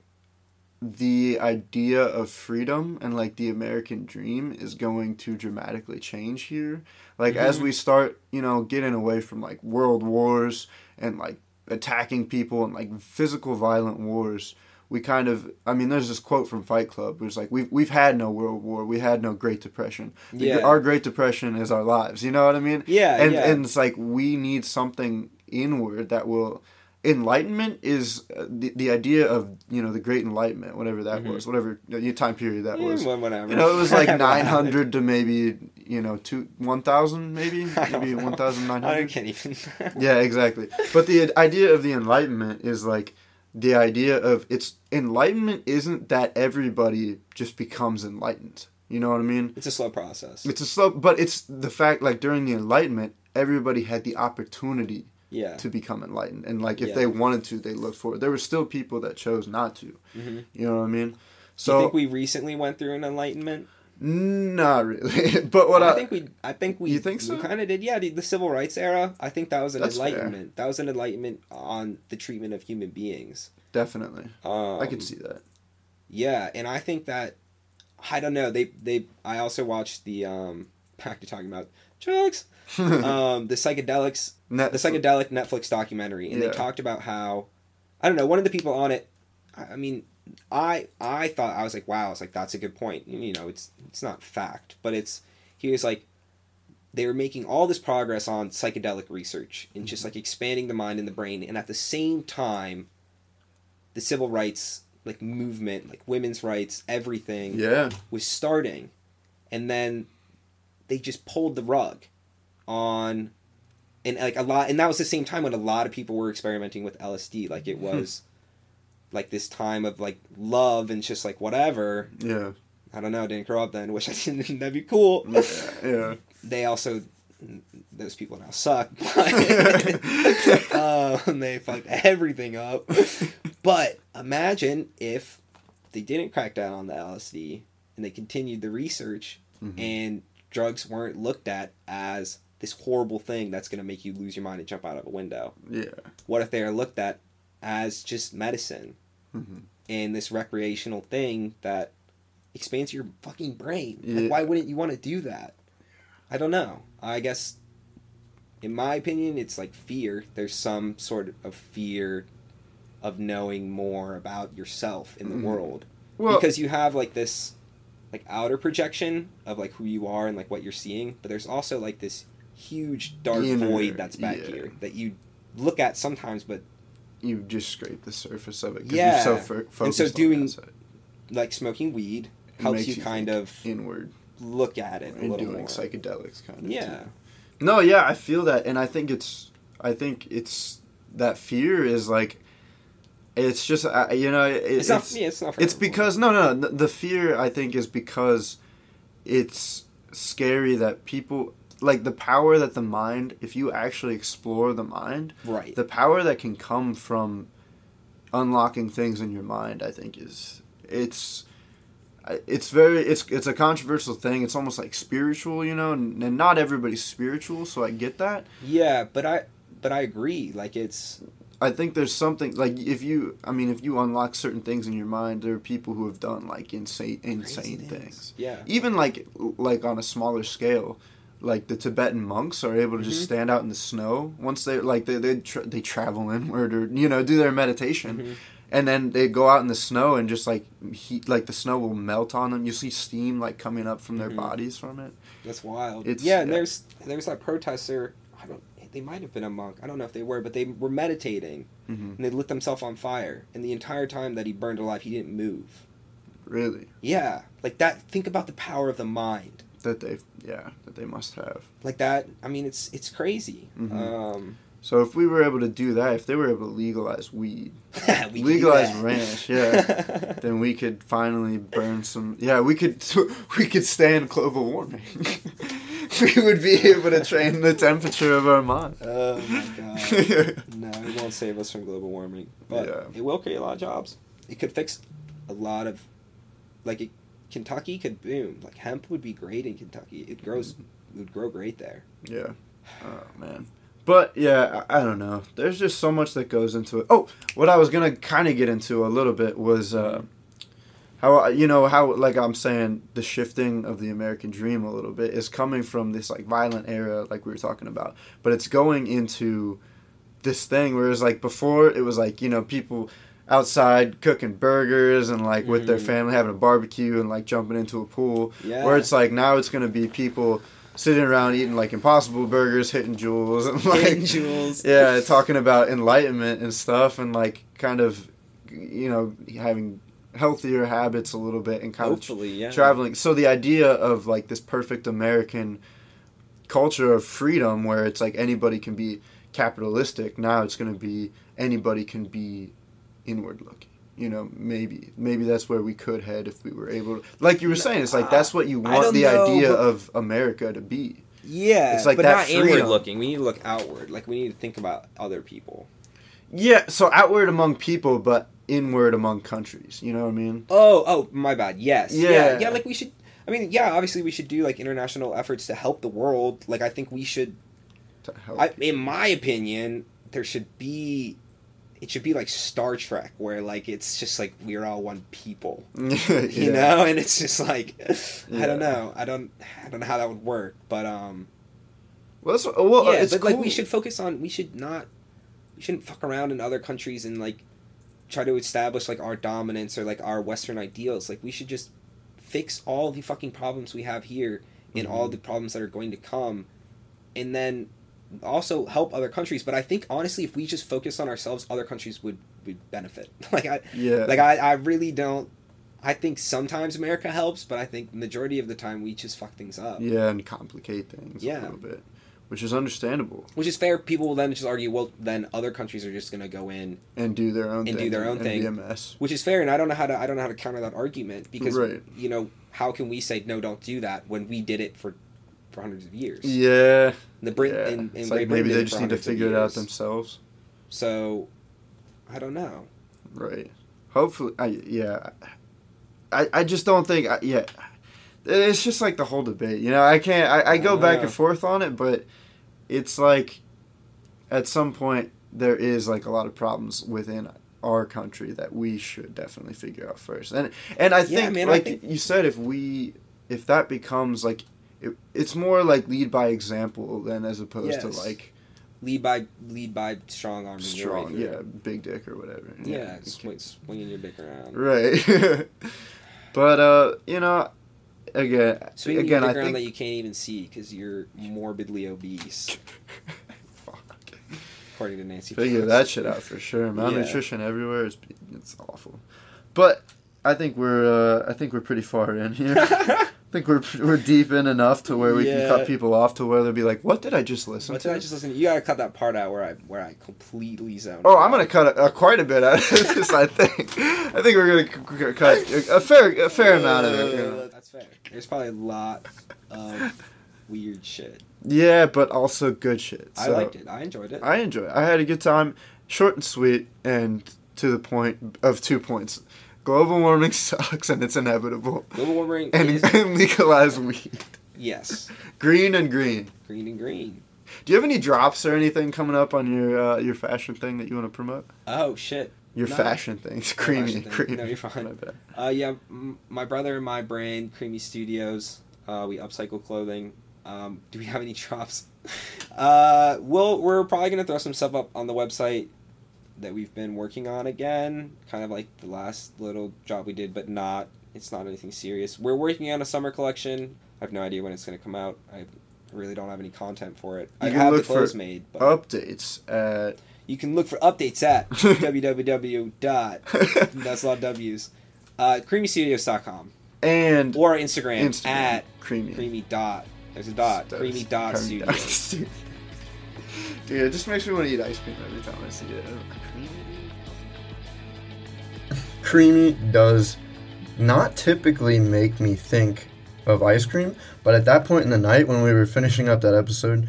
the idea of freedom and like the American dream is going to dramatically change here. Like as Mhm. we start, you know, getting away from like world wars and like attacking people and like physical violent wars, we kind of I mean there's this quote from Fight Club where it's like we've we've had no world war, we had no Great Depression. The- Yeah. Our Great Depression is our lives. You know what I mean? yeah, and yeah. and it's like we need something inward that will enlightenment is uh, the, the idea of you know the great enlightenment whatever that Mhm. was whatever uh, time period that was well, whatever. you know it was like 900 to maybe you know two 1000 maybe maybe know. I 1900 can't even. yeah exactly but the idea of the enlightenment is like the idea of it's enlightenment isn't that everybody just becomes enlightened you know what i mean It's a slow process. it's a slow but it's the fact like during the enlightenment everybody had the opportunity Yeah. to become enlightened and like if Yeah. they wanted to they looked for it there were still people that chose not to hmm you know what i mean Do you so think we recently went through an enlightenment? not really but what I, i, think we. I think we. You think so? Kind of did. Yeah, the, the civil rights era. I think that was an That's fair. enlightenment. That was an enlightenment on the treatment of human beings. definitely Um, i could see that Yeah, and I think that I don't know. They they. I also watched the um. Back to talking about drugs. um, the psychedelics The psychedelic Netflix documentary, and Yeah. they talked about how I don't know one of the people on it. I I mean, I I thought I was like, wow, it's like that's a good point. You know, it's it's not fact, but it's he was like they were making all this progress on psychedelic research and just mm-hmm. like expanding the mind and the brain, and at the same time, the civil rights like movement, like women's rights, everything yeah was starting, and then they just pulled the rug on, and like a lot, and that was the same time when a lot of people were experimenting with LSD. Like it was, like this time of like love and just like whatever. yeah I don't know. Didn't grow up then. Wish I didn't. That'd be cool. yeah They also, those people now suck. Um, they fucked everything up. But imagine if they didn't crack down on the LSD and they continued the research Mhm. and drugs weren't looked at as this horrible thing that's going to make you lose your mind and jump out of a window. yeah What if they are looked at as just medicine Mhm. and this recreational thing that expands your fucking brain? Yeah. Like, why wouldn't you want to do that? I don't know. I guess in my opinion, it's like fear. There's some sort of fear of knowing more about yourself in the Mhm. world Well, because you have like this like outer projection of like who you are and like what you're seeing, but there's also like this huge dark Inner- void that's back yeah. here that you look at sometimes, but you just scrape the surface of it. Yeah. You're so fo- focused so doing- like smoking weed It helps you you kind of inward look at it a and little doing more. psychedelics kind of. Yeah. too. No, yeah, I feel that, and I think it's, I think it's that fear is like, it's just uh, you know it, It's, not. Yeah, it's not. It's because no, no, no. The fear I think is because it's scary that people like the power that the mind. If you actually explore the mind, right. the power that can come from unlocking things in your mind. I think is it's. It's very it's it's a controversial thing. It's almost like spiritual, you know, and, and not everybody's spiritual, so I get that. yeah, but I but I agree. Like it's I think there's something like if you I mean if you unlock certain things in your mind, there are people who have done like insane insane crazy things. Yeah. Even like like on a smaller scale, like the Tibetan monks are able to just Mhm. stand out in the snow once they like they they, tra- they travel inward or you know do their meditation. Mhm. And then they go out in the snow and just like heat, like the snow will melt on them. You see steam like coming up from their Mhm. bodies from it. That's wild. It's- yeah, and yeah. there's there's that protester. I don't. They might have been a monk. I don't know if they were, but they were meditating hmm and they lit themselves on fire. And the entire time that he burned alive, he didn't move. Really, Yeah, like that. Think about the power of the mind. That they yeah that they must have. Like that. I mean, it's it's crazy. Mhm. Um, So if we were able to do that, if they were able to legalize weed, we legalize ranch, yeah, then we could finally burn some. Yeah, we could we could stand global warming. we would be able to train the temperature of our mind. oh my god. No, it won't save us from global warming, but Yeah. it will create a lot of jobs. It could fix a lot of, like, it, Kentucky could boom. Like hemp would be great in Kentucky. It grows, it would grow great there. yeah. Oh man. But yeah, I, I don't know. There's just so much that goes into it. Oh, what I was gonna kind of get into a little bit was uh, how you know how like I'm saying the shifting of the American dream a little bit is coming from this like violent era like we were talking about, but it's going into this thing where it's like before it was like you know people outside cooking burgers and like with their Mhm. family having a barbecue and like jumping into a pool Yeah. where it's like now it's gonna be people sitting around eating like impossible burgers hitting Juuls and like Juuls. yeah talking about enlightenment and stuff and like kind of you know having healthier habits a little bit and kind of Hopefully, yeah. traveling so the idea of like this perfect american culture of freedom where it's like anybody can be capitalistic now it's going to be anybody can be inward looking you know maybe maybe that's where we could head if we were able to like you were saying it's like that's what you want the know, idea of america to be Yeah, It's like but not inward looking. We need to look outward. Like we need to think about other people. yeah so outward among people but inward among countries you know what i mean Oh, oh, my bad. Yes. Yeah. Yeah. yeah, Like we should. I mean, yeah. Obviously, we should do like international efforts to help the world. Like I think we should. to help I, in my opinion, there should be. It should be like Star Trek, where like it's just like we're all one people, yeah. you know, and it's just like I don't know, I don't, I don't know how that would work, but um, well, that's, well yeah, it's but like we should focus on we should not we shouldn't fuck around in other countries and like try to establish like our dominance or like our western ideals. Like we should just fix all the fucking problems we have here and all Mhm. the problems that are going to come. And then also help other countries but i think honestly if we just focus on ourselves other countries would would benefit like i yeah like i, I really don't i think sometimes america helps but i think majority of the time we just fuck things up Yeah, and complicate things Yeah. a little bit, which is understandable, Which is fair. People will then just argue, well, then other countries are just going to go in, and do their own And do their own and thing. Mess. which is fair. And I don't know how to. I don't know how to counter that argument because Right. you know how can we say no, don't do that when we did it for for hundreds of years. Yeah, The Brit yeah. and, and like maybe they just need to figure it out themselves. So, I don't know. Right. Hopefully, I yeah. I I just don't think I, yeah. It's just like the whole debate, you know. I can't. I, I go I back and forth on it, but it's like at some point there is like a lot of problems within our country that we should definitely figure out first. And and I Yeah, think man, I like think- you said, if we if that becomes like it, it's more like lead by example than as opposed to like lead by lead by strong arm. and strong, through. yeah, big dick or whatever. Yeah, swing, swinging your dick around. Right. but uh, you know, again, Swinging again, your I dick around think that you can't even see because you're morbidly obese, Fuck. according to Nancy. Figure that shit out for sure. Yeah. Malnutrition everywhere is it's awful. But I think we're uh, I think we're pretty far in here. I think we're we're deep in enough to where we can cut people off to where they'll be like, "What did I just listen What to?" did I just listen? to? You gotta cut that part out where I where I completely zoned. Oh, out. I'm gonna cut a, a, quite a bit out of this. I think. I think we're gonna c- c- cut a, fair a fair amount of it. you know. Uh, That's fair. There's probably a lot of weird shit. Yeah, but also good shit. I liked it. I enjoyed it. I enjoyed it. I had a good time. Short and sweet, and to the point of two points. Global warming sucks, and it's inevitable. Global warming And, is and legalize weed. yes, Green and green. green and green. Do you have any drops or anything coming up on your uh, your fashion thing that you want to promote? Oh shit. Your No. fashion thing. My creamy, thing. creamy. No, you're fine. Uh, yeah, m- my brother and my brand, Creamy Studios. Uh, we upcycle clothing. Um, do we have any drops? Uh, we'll, we're probably gonna throw some stuff up on the website that we've been working on again. Kind of like the last little job we did, but not. It's not anything serious. We're working on a summer collection. I have no idea when it's gonna come out. I really don't have any content for it. You I have the clothes made, but Updates at you can look for updates at www. dot That's a lot of W's. Uh, creamystudios.com and or Instagram, Instagram at creamy. creamy dot. There's a dot. That's creamy dot creamy studio. dot studio. Dude, it just makes me want to eat ice cream every time I see it. creamy does not typically make me think of ice cream, but at that point in the night when we were finishing up that episode,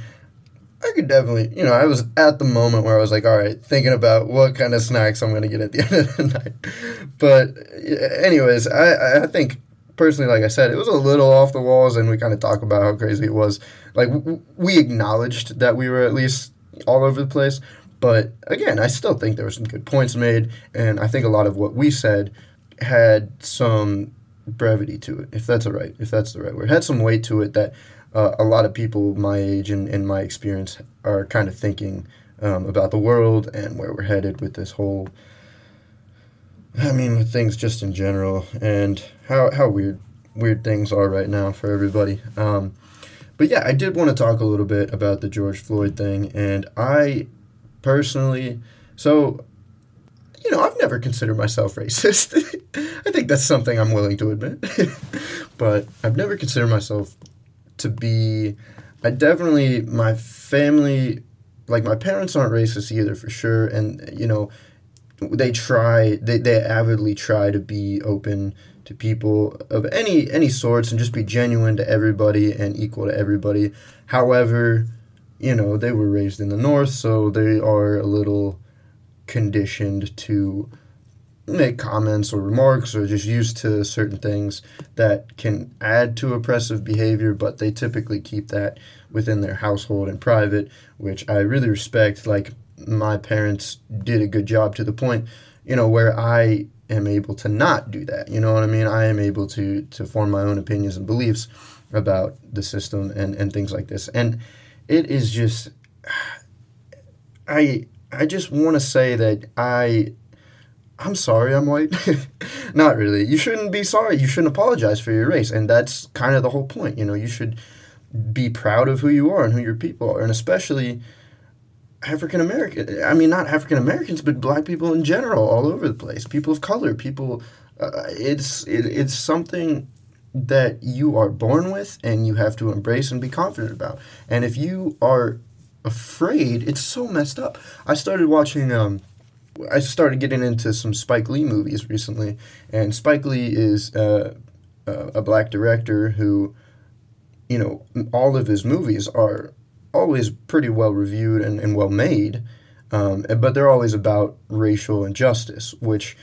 I could definitely, you know, I was at the moment where I was like, all right, thinking about what kind of snacks I'm going to get at the end of the night. But, anyways, I, I think personally, like I said, it was a little off the walls, and we kind of talk about how crazy it was. Like, w- we acknowledged that we were at least all over the place. But again, I still think there were some good points made, and I think a lot of what we said had some brevity to it, if that's all right, if that's the right word. Had some weight to it that uh, a lot of people my age and in my experience are kind of thinking um, about the world and where we're headed with this whole. I mean, with things just in general, and how how weird weird things are right now for everybody. Um, but yeah, I did want to talk a little bit about the George Floyd thing, and I personally, so you know, I've never considered myself racist. I think that's something I'm willing to admit. but I've never considered myself to be. I definitely, my family, like my parents aren't racist either, for sure. And, you know, they try, they, they avidly try to be open to people of any any sorts and just be genuine to everybody and equal to everybody. However, you know, they were raised in the north, so they are a little conditioned to make comments or remarks or just used to certain things that can add to oppressive behavior, but they typically keep that within their household and private, which I really respect. Like, my parents did a good job to the point, you know, where I am able to not do that. You know what I mean? I am able to, to form my own opinions and beliefs about the system and, and things like this. And it is just, I I just want to say that I I'm sorry I'm white. Not really. You shouldn't be sorry. You shouldn't apologize for your race, and that's kind of the whole point. You know, you should be proud of who you are and who your people are, and especially African American. I mean, not African Americans, but Black people in general, all over the place. People of color, people. Uh, it's it, it's something that you are born with, and you have to embrace and be confident about. And if you are afraid, it's so messed up. I started watching. Um, I started getting into some Spike Lee movies recently, and Spike Lee is uh, uh, a black director who, you know, all of his movies are always pretty well reviewed and, and well made, um, but they're always about racial injustice, which.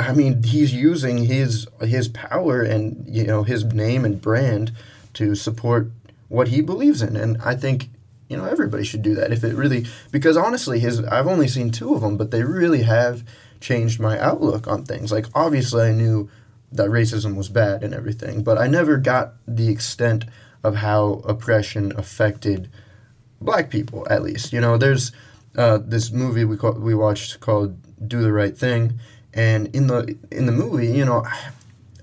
I mean, he's using his his power and you know his name and brand to support what he believes in, and I think you know everybody should do that if it really because honestly his I've only seen two of them but they really have changed my outlook on things like obviously I knew that racism was bad and everything but I never got the extent of how oppression affected black people at least. You know, there's uh, this movie we call, we watched called Do the Right Thing, and in the in the movie, you know,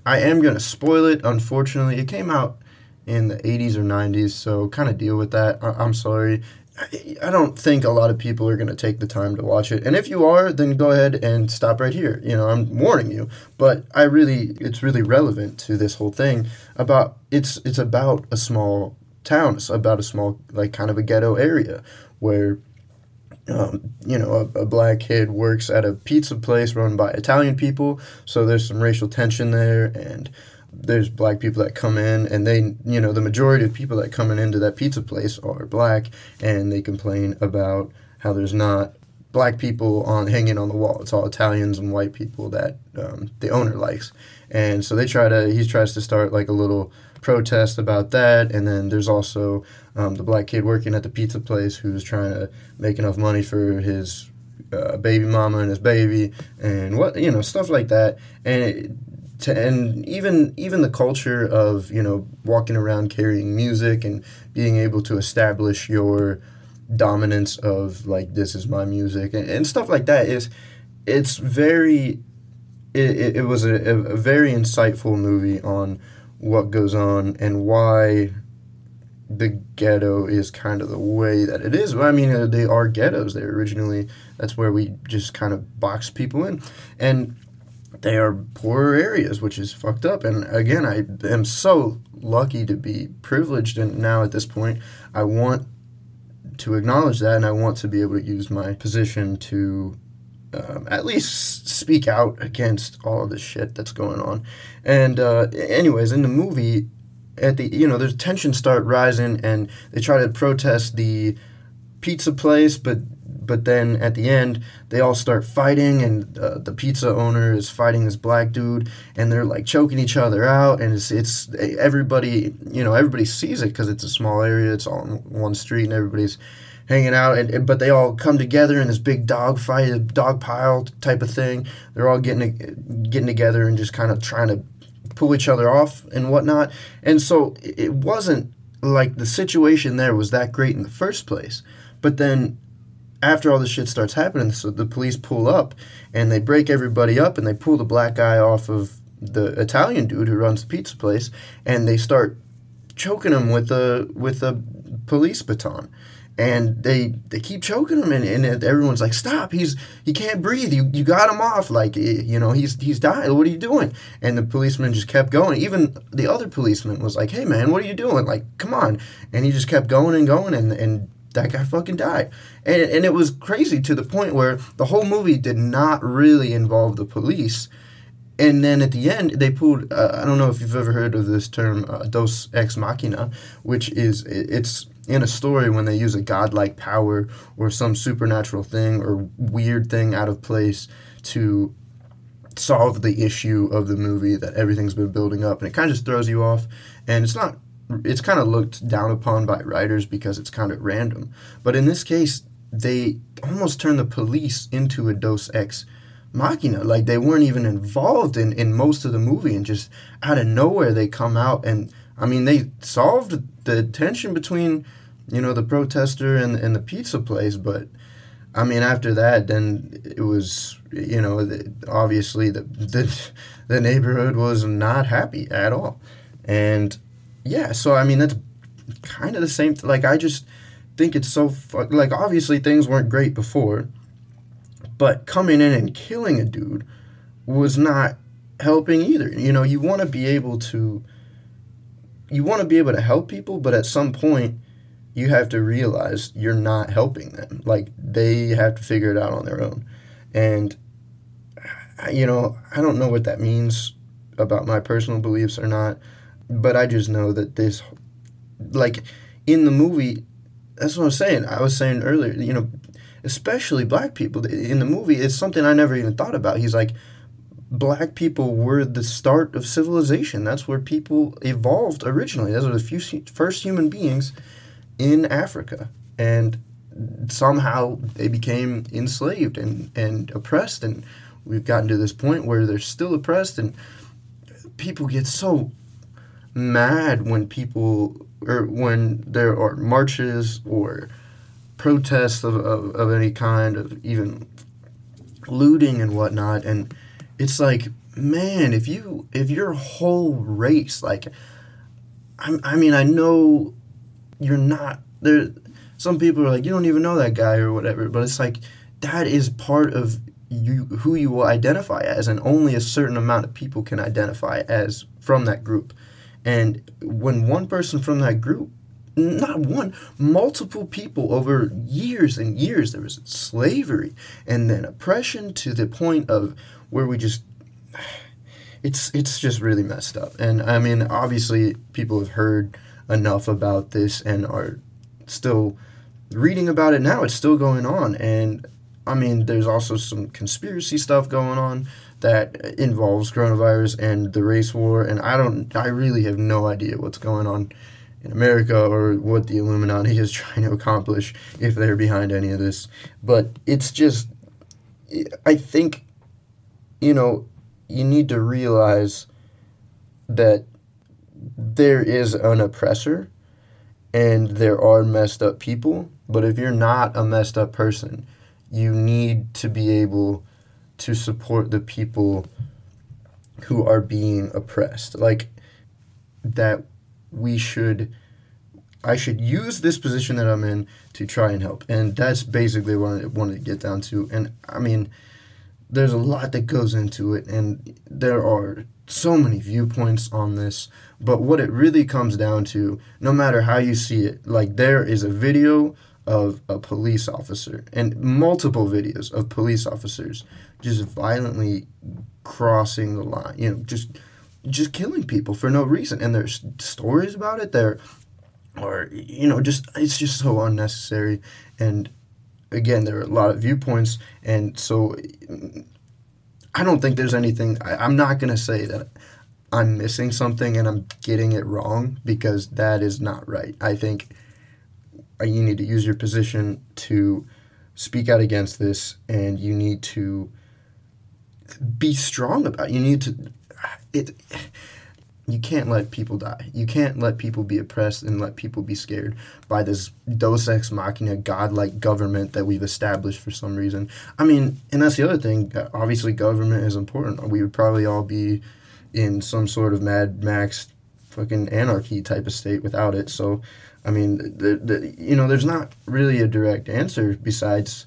I am gonna spoil it. Unfortunately, it came out in the 80s or 90s, so kind of deal with that. I- I'm sorry. I- I don't think a lot of people are going to take the time to watch it. And if you are, then go ahead and stop right here. You know, I'm warning you. But I really it's really relevant to this whole thing about it's it's about a small town, about a small like kind of a ghetto area where um, you know, a, a black kid works at a pizza place run by Italian people, so there's some racial tension there, and there's black people that come in, and they, you know, the majority of people that coming into that pizza place are black, and they complain about how there's not black people on hanging on the wall. It's all Italians and white people that um, the owner likes, and so they try to. He tries to start like a little protest about that, and then there's also um, the black kid working at the pizza place who's trying to make enough money for his uh, baby mama and his baby, and what you know stuff like that, and. It, to, and even even the culture of you know walking around carrying music and being able to establish your dominance of like this is my music and, and stuff like that is it's very it, it, it was a, a very insightful movie on what goes on and why the ghetto is kind of the way that it is. I mean, uh, they are ghettos. They originally that's where we just kind of box people in, and they are poorer areas, which is fucked up. And again, I am so lucky to be privileged, and now at this point, I want to acknowledge that, and I want to be able to use my position to um, at least speak out against all of this shit that's going on. And uh, anyways, in the movie, at the you know, there's tensions start rising, and they try to protest the pizza place, but but then at the end they all start fighting and uh, the pizza owner is fighting this black dude and they're like choking each other out and it's it's everybody you know everybody sees it because it's a small area it's on one street and everybody's hanging out and, and- but they all come together in this big dog fight dog pile type of thing. They're all getting getting together and just kind of trying to pull each other off and whatnot. And so it wasn't like the situation there was that great in the first place. But then after all this shit starts happening, so the police pull up and they break everybody up and they pull the black guy off of the Italian dude who runs the pizza place and they start choking him with a with a police baton. And they they keep choking him and, and everyone's like, Stop, he's he can't breathe. You you got him off. Like eh, you know, he's he's dying. What are you doing? And the policeman just kept going. Even the other policeman was like, Hey man, what are you doing? Like, come on. And he just kept going and going and and that guy fucking died. And, and it was crazy to the point where the whole movie did not really involve the police. And then at the end, they pulled, uh, I don't know if you've ever heard of this term, uh, Deus Ex Machina, which is, it's in a story when they use a godlike power or some supernatural thing or weird thing out of place to solve the issue of the movie that everything's been building up. And it kind of just throws you off. And it's not it's kind of looked down upon by writers because it's kind of random. But in this case, they almost turned the police into a Deus Ex Machina. Like they weren't even involved in, in most of the movie, and just out of nowhere they come out and I mean they solved the tension between you know the protester and and the pizza place, but. I mean, after that, then it was, you know, the, obviously the, the the neighborhood was not happy at all, and yeah, so I mean that's kind of the same. Th- like I just think it's so fu- like obviously things weren't great before, but coming in and killing a dude was not helping either. You know, you want to be able to you want to be able to help people, but at some point you have to realize you're not helping them. Like they have to figure it out on their own. And you know, I don't know what that means about my personal beliefs or not, but I just know that this like in the movie that's what I'm saying. I was saying earlier, you know, especially black people in the movie, it's something I never even thought about. He's like black people were the start of civilization. That's where people evolved originally. Those were the few first human beings in Africa, and somehow they became enslaved and, and oppressed, and we've gotten to this point where they're still oppressed, and people get so mad when people or when there are marches or protests of, of, of any kind of even looting and whatnot and it's like man if you if your whole race like I, I mean i know you're not there some people are like you don't even know that guy or whatever but it's like that is part of you who you will identify as and only a certain amount of people can identify as from that group and when one person from that group not one, multiple people over years and years. There was slavery and then oppression to the point of where we just it's it's just really messed up. And I mean, obviously people have heard enough about this and are still reading about it now. It's still going on and I mean, there's also some conspiracy stuff going on that involves coronavirus and the race war and I don't I really have no idea what's going on in America or what the Illuminati is trying to accomplish if they're behind any of this. But it's just, I think, you know, you need to realize that there is an oppressor and there are messed up people. But if you're not a messed up person, you need to be able to support the people who are being oppressed. Like, that we should I should use this position that I'm in to try and help. And that's basically what I wanted to get down to. And I mean, there's a lot that goes into it, and there are so many viewpoints on this. But what it really comes down to, no matter how you see it, like there is a video of a police officer and multiple videos of police officers just violently crossing the line, you know, just just killing people for no reason. And there's stories about it. There, or you know, just it's just so unnecessary. And again, there are a lot of viewpoints, and so I don't think there's anything. I, I'm not gonna say that I'm missing something and I'm getting it wrong because that is not right. I think uh, you need to use your position to speak out against this, and you need to be strong about. It. You need to it you can't let people die. You can't let people be oppressed and let people be scared by this Deus ex machina godlike government that we've established for some reason. I mean, and that's the other thing. Uh, obviously, government is important. We would probably all be in some sort of Mad Max fucking anarchy type of state without it. So, I mean, the, the, you know, there's not really a direct answer besides,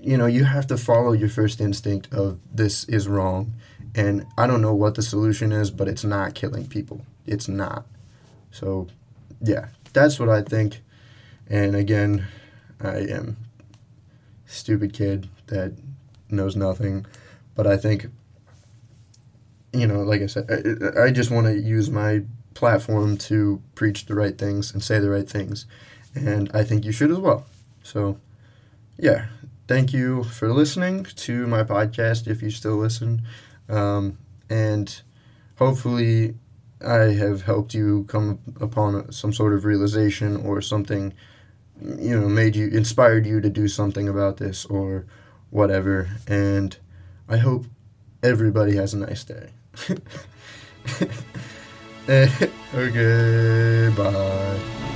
you know, you have to follow your first instinct of this is wrong and I don't know what the solution is, but it's not killing people. It's not. So, yeah, that's what I think. And again, I am stupid kid that knows nothing, but I think you know, like I said, I, I just want to use my platform to preach the right things and say the right things, and I think you should as well. So, yeah, thank you for listening to my podcast. If you still listen, um, and hopefully, I have helped you come upon some sort of realization or something, you know, made you, inspired you to do something about this or whatever. And I hope everybody has a nice day. okay, bye.